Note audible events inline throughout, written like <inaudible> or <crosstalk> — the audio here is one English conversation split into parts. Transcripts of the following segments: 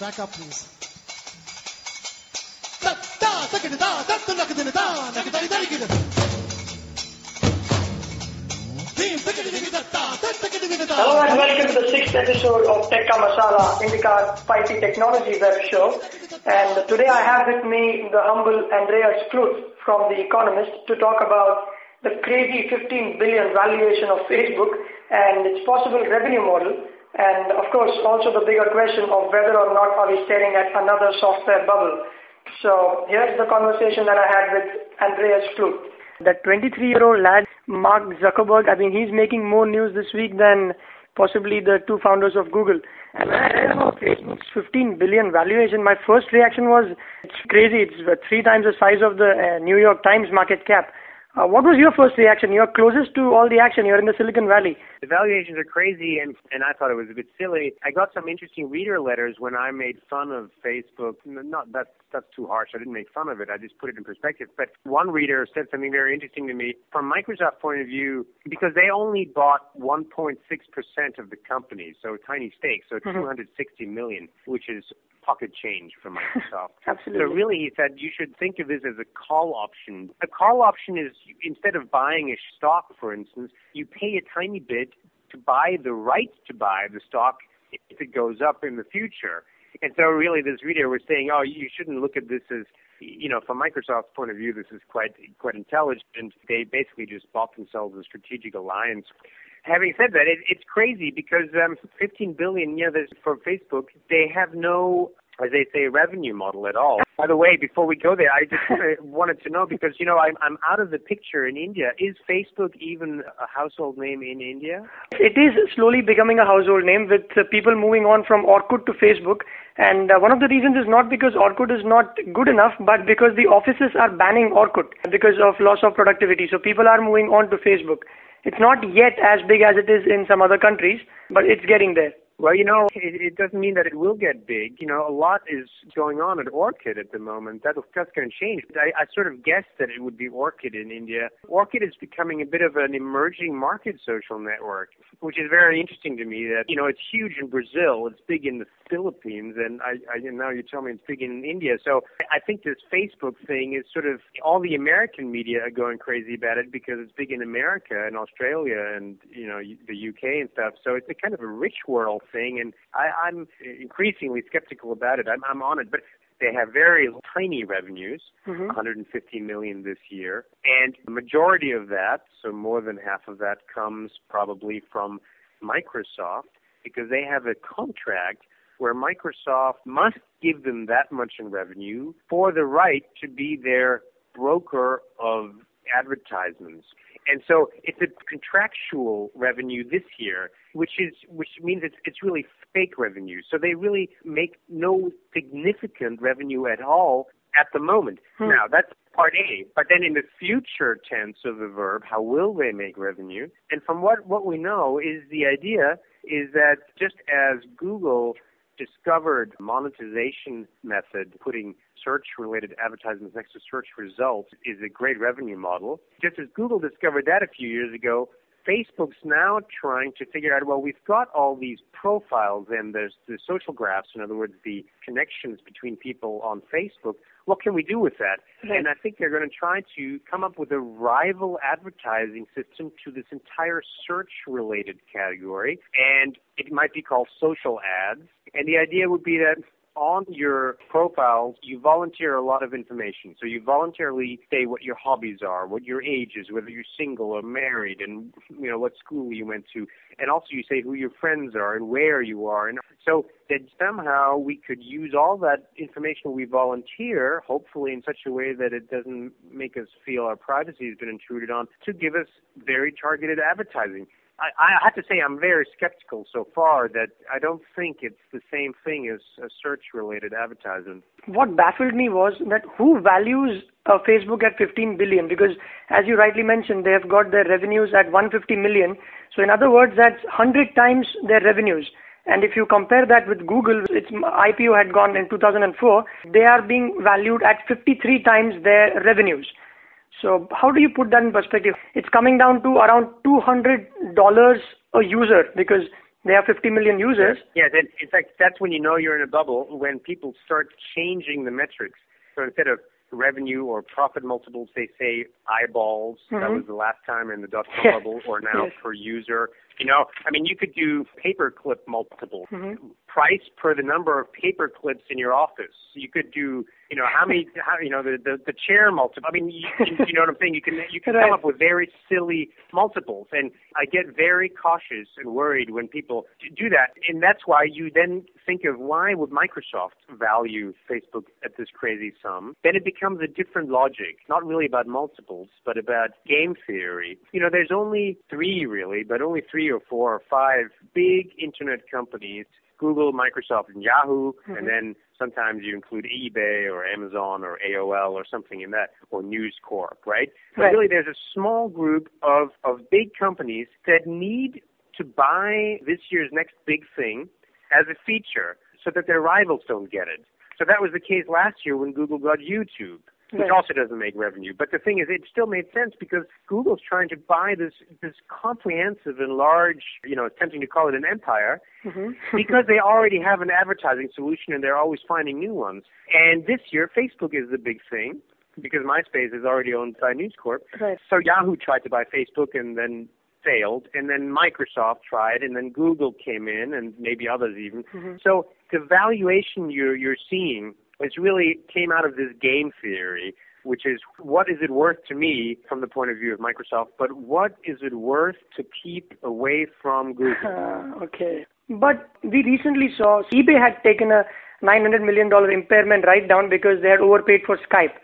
Back up, please. Hello and welcome to the sixth episode of Tekka Masala, IndyCar 5T Technology Web Show. And today I have with me the humble Andreas Kluth from The Economist to talk about the crazy 15 billion valuation of Facebook and its possible revenue model. And of course, also the bigger question of whether or not are we staring at another software bubble. So here's the conversation that I had with Andreas Kluth. That 23-year-old lad, Mark Zuckerberg, I mean, he's making more news this week than possibly the two founders of Google. And I read about Facebook's 15 billion valuation, my first reaction was, it's crazy. It's three times the size of the uh, New York Times market cap. Uh, what was your first reaction? You're closest to all the action. You're in the Silicon Valley. The valuations are crazy, and and I thought it was a bit silly. I got some interesting reader letters when I made fun of Facebook. Not that that's too harsh. I didn't make fun of it. I just put it in perspective. But one reader said something very interesting to me from Microsoft's point of view because they only bought 1.6 percent of the company, so a tiny stake, so mm-hmm. 260 million, which is pocket change from <laughs> Microsoft. Absolutely. So really, he said you should think of this as a call option. A call option is instead of buying a stock, for instance, you pay a tiny bit to buy the right to buy the stock if it goes up in the future. And so really this reader was saying, oh, you shouldn't look at this as, you know, from Microsoft's point of view, this is quite, quite intelligent. They basically just bought themselves a strategic alliance having said that, it, it's crazy because um, 15 billion, you know, for Facebook, they have no, as they say, revenue model at all. By the way, before we go there, I just <laughs> wanted to know because you know I'm I'm out of the picture in India. Is Facebook even a household name in India? It is slowly becoming a household name with uh, people moving on from Orkut to Facebook. And uh, one of the reasons is not because Orkut is not good enough, but because the offices are banning Orkut because of loss of productivity. So people are moving on to Facebook. It's not yet as big as it is in some other countries, but it's getting there. Well, you know, it, it doesn't mean that it will get big. You know, a lot is going on at Orkut at the moment. That, that's going to change. I, I sort of guessed that it would be Orkut in India. Orkut is becoming a bit of an emerging market social network, which is very interesting to me. That you know, it's huge in Brazil, it's big in the Philippines, and I, I and now you tell me it's big in India. So I think this Facebook thing is sort of all the American media are going crazy about it because it's big in America and Australia and you know the UK and stuff. So it's a kind of a rich world thing, and I, I'm increasingly skeptical about it. I'm, I'm on it, but they have very tiny revenues, mm-hmm. 150 million this year, and the majority of that, so more than half of that, comes probably from Microsoft because they have a contract where Microsoft must give them that much in revenue for the right to be their broker of advertisements. And so it's a contractual revenue this year, which is which means it's it's really fake revenue. So they really make no significant revenue at all at the moment. Hmm. Now that's part A. But then in the future tense of the verb, how will they make revenue? And from what what we know is the idea is that just as Google discovered monetization method, putting search related advertisements next to search results is a great revenue model. Just as Google discovered that a few years ago, Facebook's now trying to figure out, well, we've got all these profiles and there's the social graphs, in other words, the connections between people on Facebook. What can we do with that? Right. And I think they're going to try to come up with a rival advertising system to this entire search related category. And it might be called social ads. And the idea would be that on your profile, you volunteer a lot of information. So you voluntarily say what your hobbies are, what your age is, whether you're single or married, and you know what school you went to, and also you say who your friends are and where you are. And so that somehow we could use all that information we volunteer, hopefully in such a way that it doesn't make us feel our privacy has been intruded on, to give us very targeted advertising. I, I have to say I'm very skeptical so far that I don't think it's the same thing as a search-related advertising. What baffled me was that who values uh, Facebook at 15 billion? Because as you rightly mentioned, they have got their revenues at 150 million. So in other words, that's 100 times their revenues. And if you compare that with Google, its IPO had gone in 2004, they are being valued at 53 times their revenues. So how do you put that in perspective? It's coming down to around $200 a user because They have 50 million users. Yeah, in fact, that's when you know you're in a bubble when people start changing the metrics. So instead of revenue or profit multiples, they say eyeballs. Mm-hmm. That was the last time in the dot com bubble, or now yes. per user. You know, I mean, you could do paperclip multiples, mm-hmm. Price per the number of paper clips in your office. You could do, you know, how many, how you know, the the, the chair multiple. I mean, you, you know what I'm saying? You can you can right. come up with very silly multiples, and I get very cautious and worried when people do that, and that's why you then think of why would Microsoft value Facebook at this crazy sum? Then it becomes a different logic, not really about multiples, but about game theory. You know, there's only three really, but only three three or four or five big internet companies Google, Microsoft, and Yahoo, mm-hmm. and then sometimes you include eBay or Amazon or AOL or something in that, or News Corp, right? But right. really, there's a small group of, of big companies that need to buy this year's next big thing as a feature so that their rivals don't get it. So that was the case last year when Google got YouTube which also doesn't make revenue. But the thing is, it still made sense because Google's trying to buy this this comprehensive and large, you know, attempting to call it an empire, mm-hmm. <laughs> because they already have an advertising solution and they're always finding new ones. And this year, Facebook is the big thing because MySpace is already owned by News Corp. Right. So Yahoo tried to buy Facebook and then failed, and then Microsoft tried, and then Google came in, and maybe others even. Mm-hmm. So the valuation you're you're seeing it's really came out of this game theory, which is what is it worth to me from the point of view of Microsoft, but what is it worth to keep away from Google? Uh, <laughs> okay. But we recently saw eBay had taken a $900 million impairment write down because they had overpaid for Skype.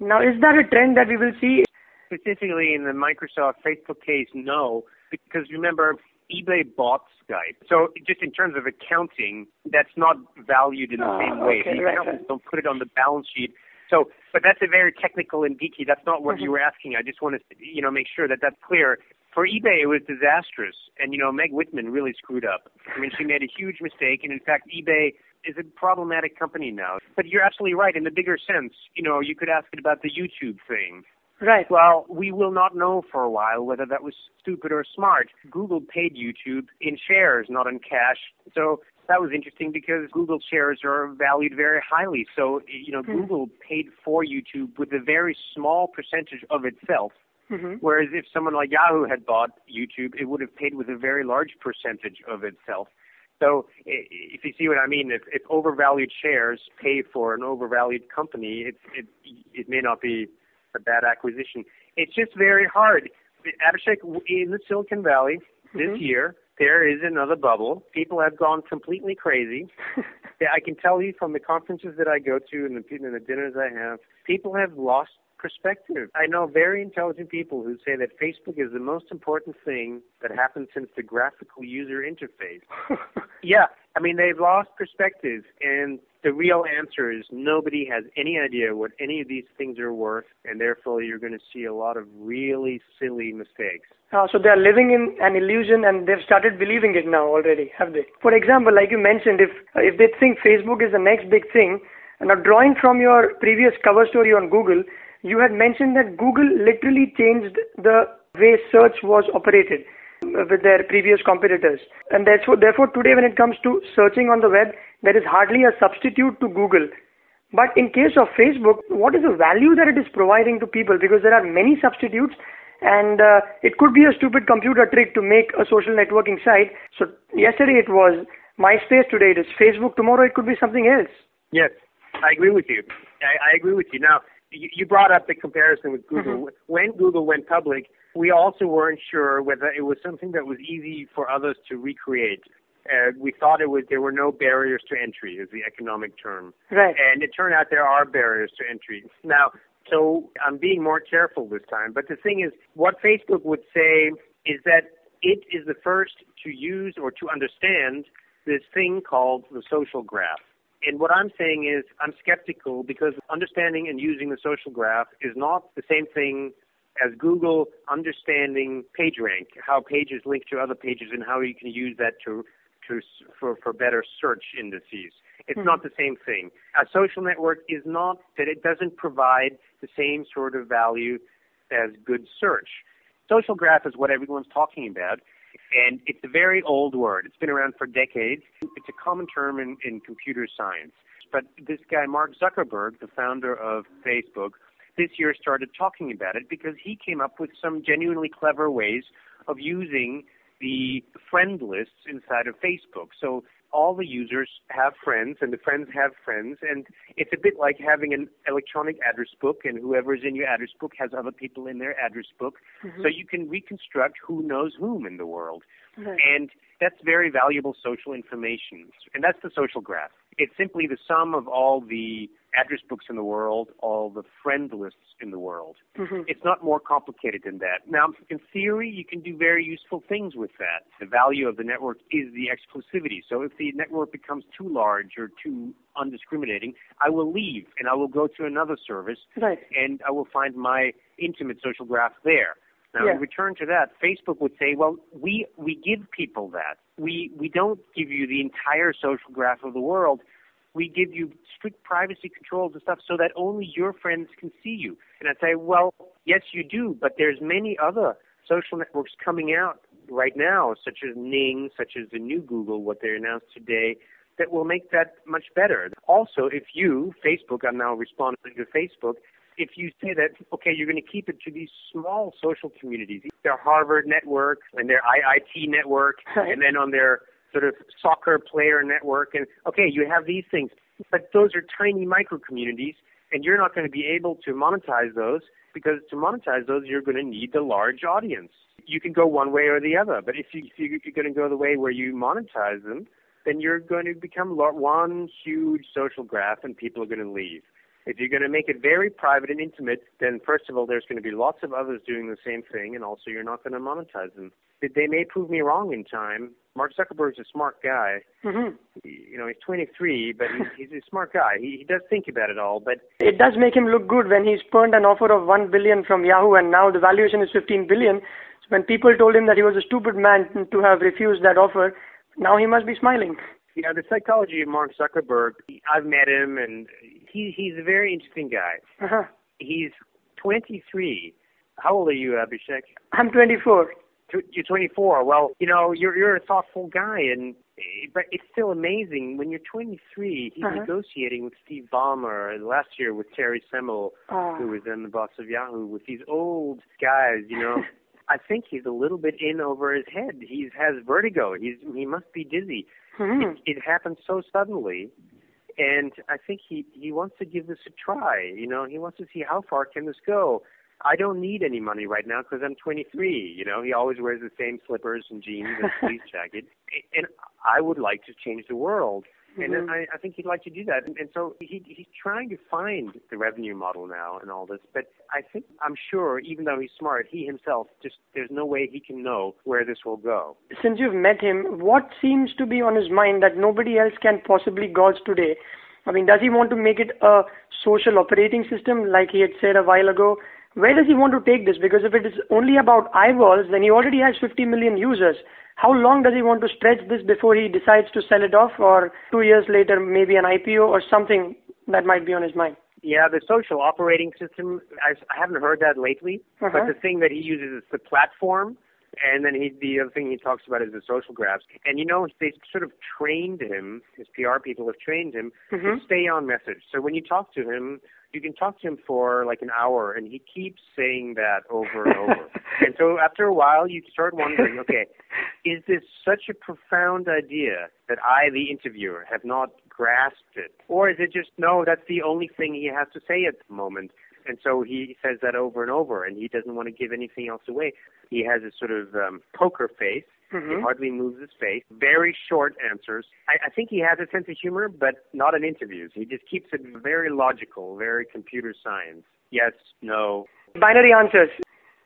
Now, is that a trend that we will see? Specifically in the Microsoft Facebook case, no, because remember, eBay bought Skype. So just in terms of accounting, that's not valued in the oh, same way. Okay, the right, right. don't put it on the balance sheet. So, but that's a very technical and geeky. That's not what mm-hmm. you were asking. I just want to, you know, make sure that that's clear. For eBay, it was disastrous, and you know, Meg Whitman really screwed up. I mean, she made a huge mistake, and in fact, eBay is a problematic company now. But you're absolutely right. In the bigger sense, you know, you could ask it about the YouTube thing. Right. Well, we will not know for a while whether that was stupid or smart. Google paid YouTube in shares, not in cash. So that was interesting because Google shares are valued very highly. So, you know, mm-hmm. Google paid for YouTube with a very small percentage of itself. Mm-hmm. Whereas if someone like Yahoo had bought YouTube, it would have paid with a very large percentage of itself. So if you see what I mean, if, if overvalued shares pay for an overvalued company, it, it, it may not be a bad acquisition. It's just very hard. Abhishek, in the Silicon Valley this mm-hmm. year, there is another bubble. People have gone completely crazy. <laughs> I can tell you from the conferences that I go to and the, and the dinners I have, people have lost perspective. I know very intelligent people who say that Facebook is the most important thing that happened since the graphical user interface. <laughs> yeah, I mean, they've lost perspective, and the real answer is nobody has any idea what any of these things are worth, and therefore you're going to see a lot of really silly mistakes. Uh, so they're living in an illusion, and they've started believing it now already, have they? For example, like you mentioned, if if they think Facebook is the next big thing, and now drawing from your previous cover story on Google, you had mentioned that Google literally changed the way search was operated with their previous competitors. And therefore, therefore today when it comes to searching on the web, there is hardly a substitute to Google. But in case of Facebook, what is the value that it is providing to people? Because there are many substitutes and uh, it could be a stupid computer trick to make a social networking site. So yesterday it was MySpace, today it is Facebook, tomorrow it could be something else. Yes, I agree with you. I, I agree with you. Now, you brought up the comparison with Google. Mm-hmm. When Google went public, we also weren't sure whether it was something that was easy for others to recreate. Uh, we thought it was there were no barriers to entry is the economic term. Right. And it turned out there are barriers to entry. Now, so I'm being more careful this time. But the thing is, what Facebook would say is that it is the first to use or to understand this thing called the social graph. And what I'm saying is I'm skeptical because understanding and using the social graph is not the same thing as Google understanding PageRank, how pages link to other pages and how you can use that to to for for better search indices. It's mm-hmm. not the same thing. A social network is not that it doesn't provide the same sort of value as good search. Social graph is what everyone's talking about. And it's a very old word. It's been around for decades. It's a common term in, in computer science. But this guy, Mark Zuckerberg, the founder of Facebook, this year started talking about it because he came up with some genuinely clever ways of using the friend lists inside of Facebook. So all the users have friends and the friends have friends and it's a bit like having an electronic address book and whoever's in your address book has other people in their address book mm-hmm. so you can reconstruct who knows whom in the world mm-hmm. and that's very valuable social information and that's the social graph it's simply the sum of all the address books in the world, all the friend lists in the world. Mm-hmm. It's not more complicated than that. Now, in theory, you can do very useful things with that. The value of the network is the exclusivity. So if the network becomes too large or too undiscriminating, I will leave and I will go to another service right. and I will find my intimate social graph there. Now, yeah. in return to that, Facebook would say, well, we, we give people that. We, we don't give you the entire social graph of the world. We give you strict privacy controls and stuff so that only your friends can see you. And I'd say, well, yes, you do, but there's many other social networks coming out right now, such as Ning, such as the new Google, what they announced today, that will make that much better. Also, if you, Facebook, I'm now responding to Facebook, if you say that, okay, you're going to keep it to these small social communities, their Harvard network and their IIT network, and then on their sort of soccer player network, and okay, you have these things, but those are tiny micro communities, and you're not going to be able to monetize those because to monetize those, you're going to need the large audience. You can go one way or the other, but if, you, if you're going to go the way where you monetize them, then you're going to become one huge social graph, and people are going to leave. If you're going to make it very private and intimate, then first of all, there's going to be lots of others doing the same thing, and also you're not going to monetize them. They may prove me wrong in time. Mark Zuckerberg's a smart guy. Mm-hmm. You know, he's 23, but he's, he's a smart guy. He, he does think about it all. But it does make him look good when he spurned an offer of one billion from Yahoo, and now the valuation is 15 billion. So when people told him that he was a stupid man to have refused that offer, now he must be smiling. Yeah, the psychology of Mark Zuckerberg. I've met him, and he he's a very interesting guy. Uh-huh. He's 23. How old are you, Abhishek? I'm 24. You're 24. Well, you know, you're you're a thoughtful guy, and but it's still amazing when you're 23. He's uh-huh. negotiating with Steve Ballmer last year with Terry Semel, oh. who was then the boss of Yahoo, with these old guys. You know, <laughs> I think he's a little bit in over his head. He has vertigo. He's he must be dizzy. Mm-hmm. It, it happened so suddenly and I think he he wants to give this a try. You know, he wants to see how far can this go. I don't need any money right now because I'm 23. You know, he always wears the same slippers and jeans and <laughs> fleece jacket, and I would like to change the world. Mm-hmm. And I, I think he'd like to do that. And, and so he, he's trying to find the revenue model now and all this. But I think, I'm sure, even though he's smart, he himself just, there's no way he can know where this will go. Since you've met him, what seems to be on his mind that nobody else can possibly gauge today? I mean, does he want to make it a social operating system like he had said a while ago? Where does he want to take this? Because if it is only about eyeballs, then he already has 50 million users. How long does he want to stretch this before he decides to sell it off, or two years later, maybe an IPO or something that might be on his mind? Yeah, the social operating system, I, haven't heard that lately, uh-huh. but the thing that he uses is the platform. And then he, the other thing he talks about is the social graphs. And you know, they sort of trained him, his PR people have trained him mm-hmm. to stay on message. So when you talk to him, you can talk to him for like an hour and he keeps saying that over and over. <laughs> and so after a while you start wondering, okay, is this such a profound idea that I, the interviewer, have not grasped it? Or is it just, no, that's the only thing he has to say at the moment? And so he says that over and over, and he doesn't want to give anything else away. He has a sort of um, poker face. Mm-hmm. He hardly moves his face. Very short answers. I, I think he has a sense of humor, but not in interviews. He just keeps it very logical, very computer science. Yes, no. Binary answers.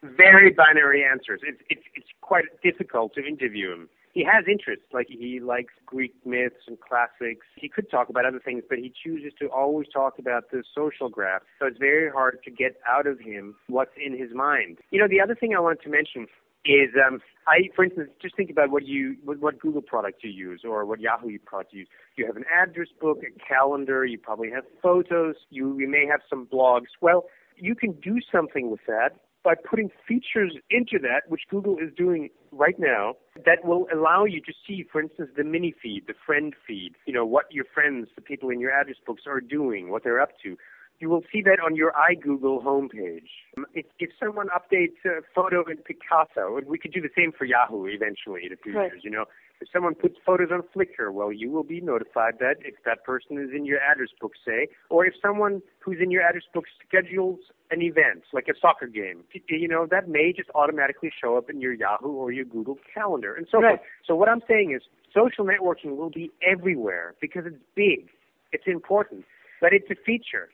Very binary answers. It's it's it's quite difficult to interview him he has interests, like he likes Greek myths and classics. He could talk about other things, but he chooses to always talk about the social graph. So it's very hard to get out of him what's in his mind. You know, the other thing I wanted to mention is um, I, for instance, just think about what you what, what Google product you use or what Yahoo product you use. You have an address book, a calendar. You probably have photos. You you may have some blogs. Well, you can do something with that by putting features into that, which Google is doing right now, that will allow you to see, for instance, the mini feed, the friend feed, you know, what your friends, the people in your address books are doing, what they're up to. You will see that on your iGoogle homepage. Um, if, if someone updates a photo in Picasa, and we could do the same for Yahoo eventually in a few right. years, you know, if someone puts photos on Flickr, well, you will be notified that if that person is in your address book, say, or if someone who's in your address book schedules an event, like a soccer game, you know, that may just automatically show up in your Yahoo or your Google Calendar and so right. forth. So what I'm saying is social networking will be everywhere because it's big, it's important, but it's a feature.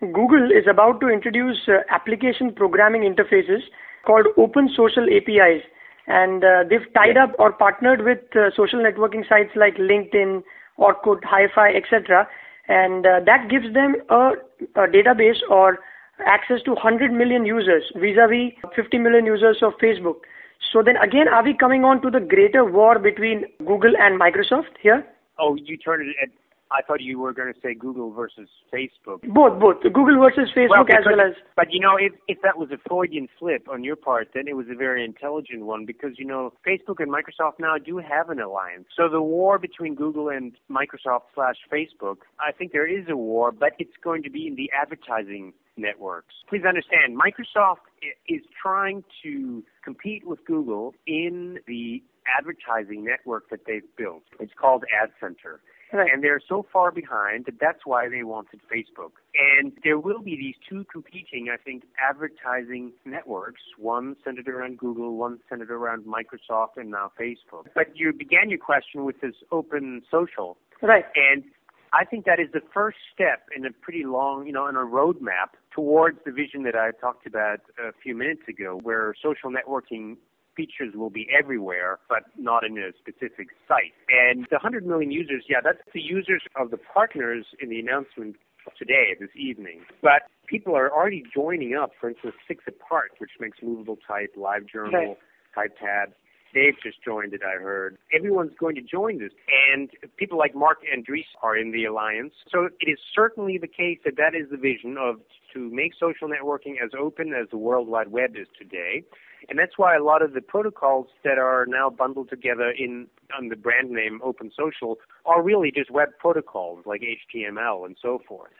Google is about to introduce uh, application programming interfaces called Open Social APIs and uh, they've tied up or partnered with uh, social networking sites like LinkedIn, Orkut, hi5, etc. And uh, that gives them a, a, database or access to 100 million users vis-a-vis 50 million users of Facebook. So then again, are we coming on to the greater war between Google and Microsoft here? Oh, you turn it I thought you were going to say Google versus Facebook. Both, both. Google versus Facebook well, as well as. But you know, if if that was a Freudian slip on your part, then it was a very intelligent one because you know Facebook and Microsoft now do have an alliance. So the war between Google and Microsoft slash Facebook, I think there is a war, but it's going to be in the advertising networks. Please understand, Microsoft is trying to compete with Google in the advertising network that they've built. It's called Ad Center. Right. And they're so far behind that that's why they wanted Facebook. And there will be these two competing, I think, advertising networks, one centered around Google, one centered around Microsoft, and now Facebook. But you began your question with this open social. Right. And I think that is the first step in a pretty long, you know, in a roadmap towards the vision that I talked about a few minutes ago, where social networking features will be everywhere, but not in a specific site. And the 100 million users, yeah, that's the users of the partners in the announcement today, this evening. But people are already joining up, for instance, Six Apart, which makes movable type, LiveJournal, right. TypePad. They've just joined it, I heard. Everyone's going to join this. And people like Marc Andreessen are in the alliance. So it is certainly the case that that is the vision of to make social networking as open as the World Wide Web is today. And that's why a lot of the protocols that are now bundled together in on the brand name Open Social are really just web protocols like HTML and so forth.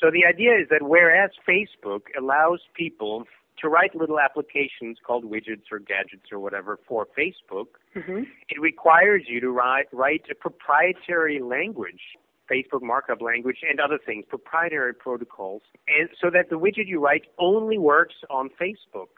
So the idea is that whereas Facebook allows people to write little applications called widgets or gadgets or whatever for Facebook, mm-hmm. it requires you to write, write a proprietary language Facebook markup language and other things, proprietary protocols, and so that the widget you write only works on Facebook.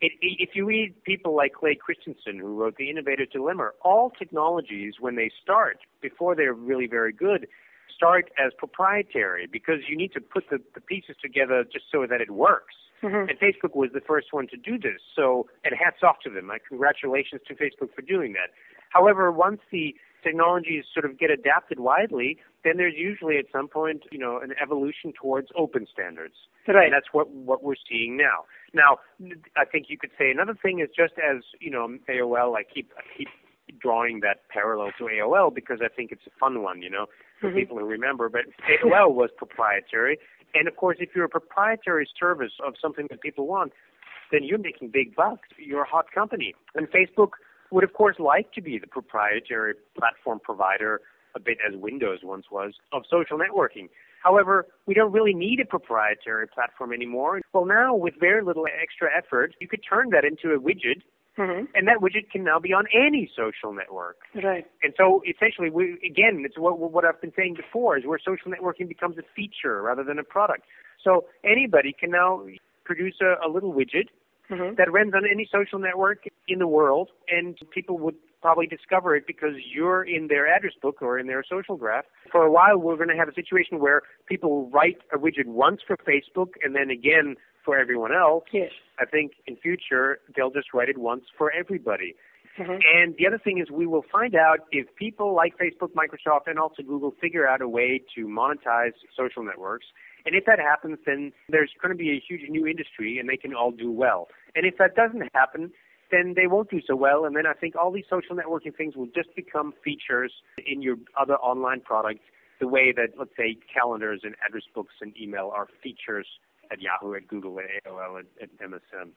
It, if you read people like Clay Christensen, who wrote The Innovator's Dilemma, all technologies, when they start, before they're really very good, start as proprietary because you need to put the, the pieces together just so that it works. Mm-hmm. And Facebook was the first one to do this. So, and hats off to them. My congratulations to Facebook for doing that. However, once the technologies sort of get adapted widely, then there's usually at some point, you know, an evolution towards open standards. Right. And that's what what we're seeing now. Now, I think you could say another thing is just as you know, AOL. I keep I keep drawing that parallel to AOL because I think it's a fun one, you know, for mm-hmm. people who remember. But AOL was proprietary, and of course, if you're a proprietary service of something that people want, then you're making big bucks. You're a hot company, and Facebook would of course like to be the proprietary platform provider, a bit as Windows once was, of social networking. However, we don't really need a proprietary platform anymore. Well, now with very little extra effort, you could turn that into a widget Mm-hmm. and that widget can now be on any social network. Right. And so essentially, we again, it's what what I've been saying before is where social networking becomes a feature rather than a product. So anybody can now produce a, a little widget mm-hmm. that runs on any social network in the world, and people would probably discover it because you're in their address book or in their social graph. For a while, we're going to have a situation where people write a widget once for Facebook and then again for everyone else. Yes. I think in future they'll just write it once for everybody. Mm-hmm. And the other thing is we will find out if people like Facebook, Microsoft, and also Google figure out a way to monetize social networks. And if that happens, then there's going to be a huge new industry and they can all do well. And if that doesn't happen, then they won't do so well. And then I think all these social networking things will just become features in your other online products, the way that, let's say, calendars and address books and email are features at Yahoo, at Google, at AOL, at, at MSN.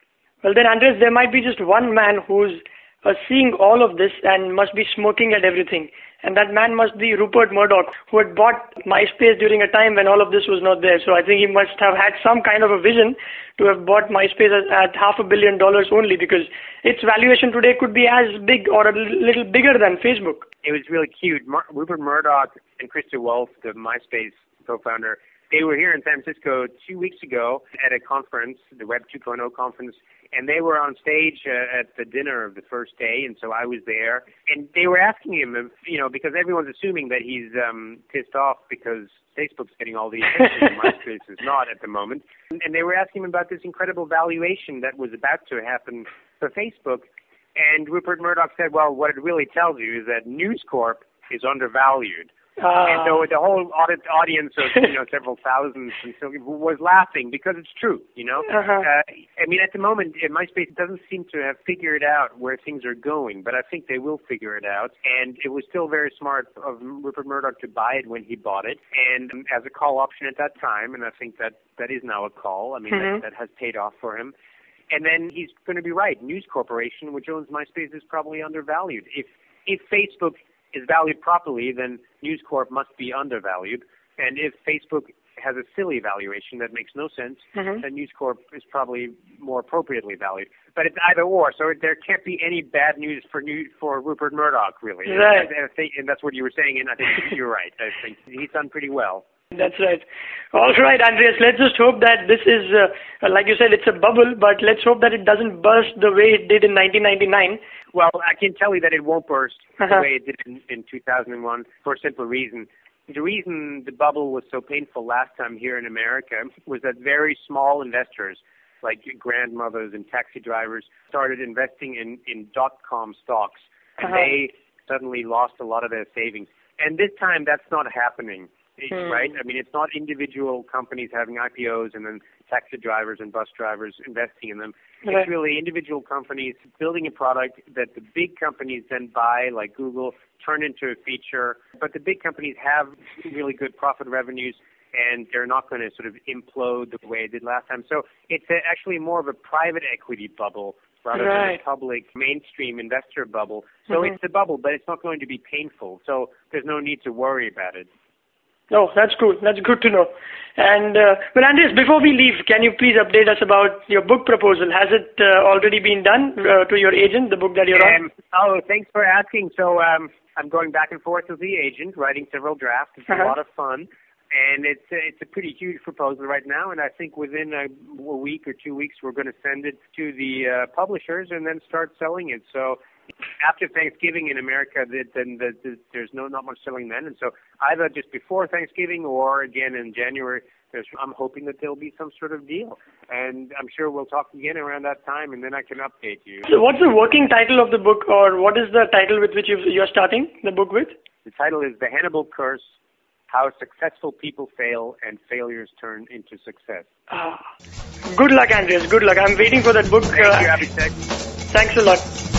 Well, then, Andres, there might be just one man who's uh, seeing all of this and must be smoking at everything. And that man must be Rupert Murdoch, who had bought MySpace during a time when all of this was not there. So I think he must have had some kind of a vision to have bought MySpace at, half a billion dollars only because its valuation today could be as big or a little bigger than Facebook. It was really cute. Mar- Rupert Murdoch and Chris DeWolfe, the MySpace co-founder, they were here in San Francisco two weeks ago at a conference, the Web 2.0 conference, and they were on stage uh, at the dinner of the first day, and so I was there, and they were asking him, if, you know, because everyone's assuming that he's um, pissed off because Facebook's getting all the attention, and MySpace <laughs> is not at the moment, and they were asking him about this incredible valuation that was about to happen for Facebook, and Rupert Murdoch said, well, what it really tells you is that News Corp is undervalued. Uh, and so the whole audience of you know <laughs> several thousands and so was laughing because it's true. You know, uh-huh. uh, I mean, at the moment, MySpace doesn't seem to have figured out where things are going, but I think they will figure it out. And it was still very smart of Rupert Murdoch to buy it when he bought it, and as a call option at that time. And I think that that is now a call. I mean, mm-hmm. that, that has paid off for him. And then he's going to be right. News Corporation, which owns MySpace, is probably undervalued. If if Facebook is valued properly, then News Corp must be undervalued. And if Facebook has a silly valuation that makes no sense, mm-hmm. then News Corp is probably more appropriately valued. But it's either or, so there can't be any bad news for new, for Rupert Murdoch, really. Right. And, and, and that's what you were saying, and I think <laughs> you're right. I think he's done pretty well. That's right. All right, Andreas. Let's just hope that this is, uh, like you said, it's a bubble, but let's hope that it doesn't burst the way it did in 1999. Well, I can tell you that it won't burst uh-huh. the way it did in, in 2001 for a simple reason. The reason the bubble was so painful last time here in America was that very small investors, like grandmothers and taxi drivers, started investing in, in dot-com stocks, and uh-huh. they suddenly lost a lot of their savings. And this time, that's not happening hmm. right? I mean, it's not individual companies having IPOs and then taxi drivers and bus drivers investing in them. Right. It's really individual companies building a product that the big companies then buy, like Google, turn into a feature. But the big companies have really good profit revenues and they're not going to sort of implode the way it did last time. So it's a, actually more of a private equity bubble rather right. than a public mainstream investor bubble. So mm-hmm. it's a bubble, but it's not going to be painful. So there's no need to worry about it. Oh, that's cool. That's good to know. And uh, well, Andreas, before we leave, can you please update us about your book proposal? Has it uh, already been done uh, to your agent, the book that you're um, on? Oh, thanks for asking. So um, I'm going back and forth with the agent, writing several drafts. It's uh-huh. a lot of fun, and it's a, it's a pretty huge proposal right now. And I think within a, a week or two weeks, we're going to send it to the uh, publishers and then start selling it. So after Thanksgiving in America, then the, the, there's no not much selling then, and so either just before Thanksgiving or again in January. there's, I'm hoping that there'll be some sort of deal, and I'm sure we'll talk again around that time, and then I can update you. So, what's the working title of the book, or what is the title with which you're starting the book with? The title is The Hannibal Curse: How Successful People Fail and Failures Turn into Success. Ah. Good luck, Andreas. Good luck. I'm waiting for that book. Thank uh, you, Abhishek. Thanks a lot.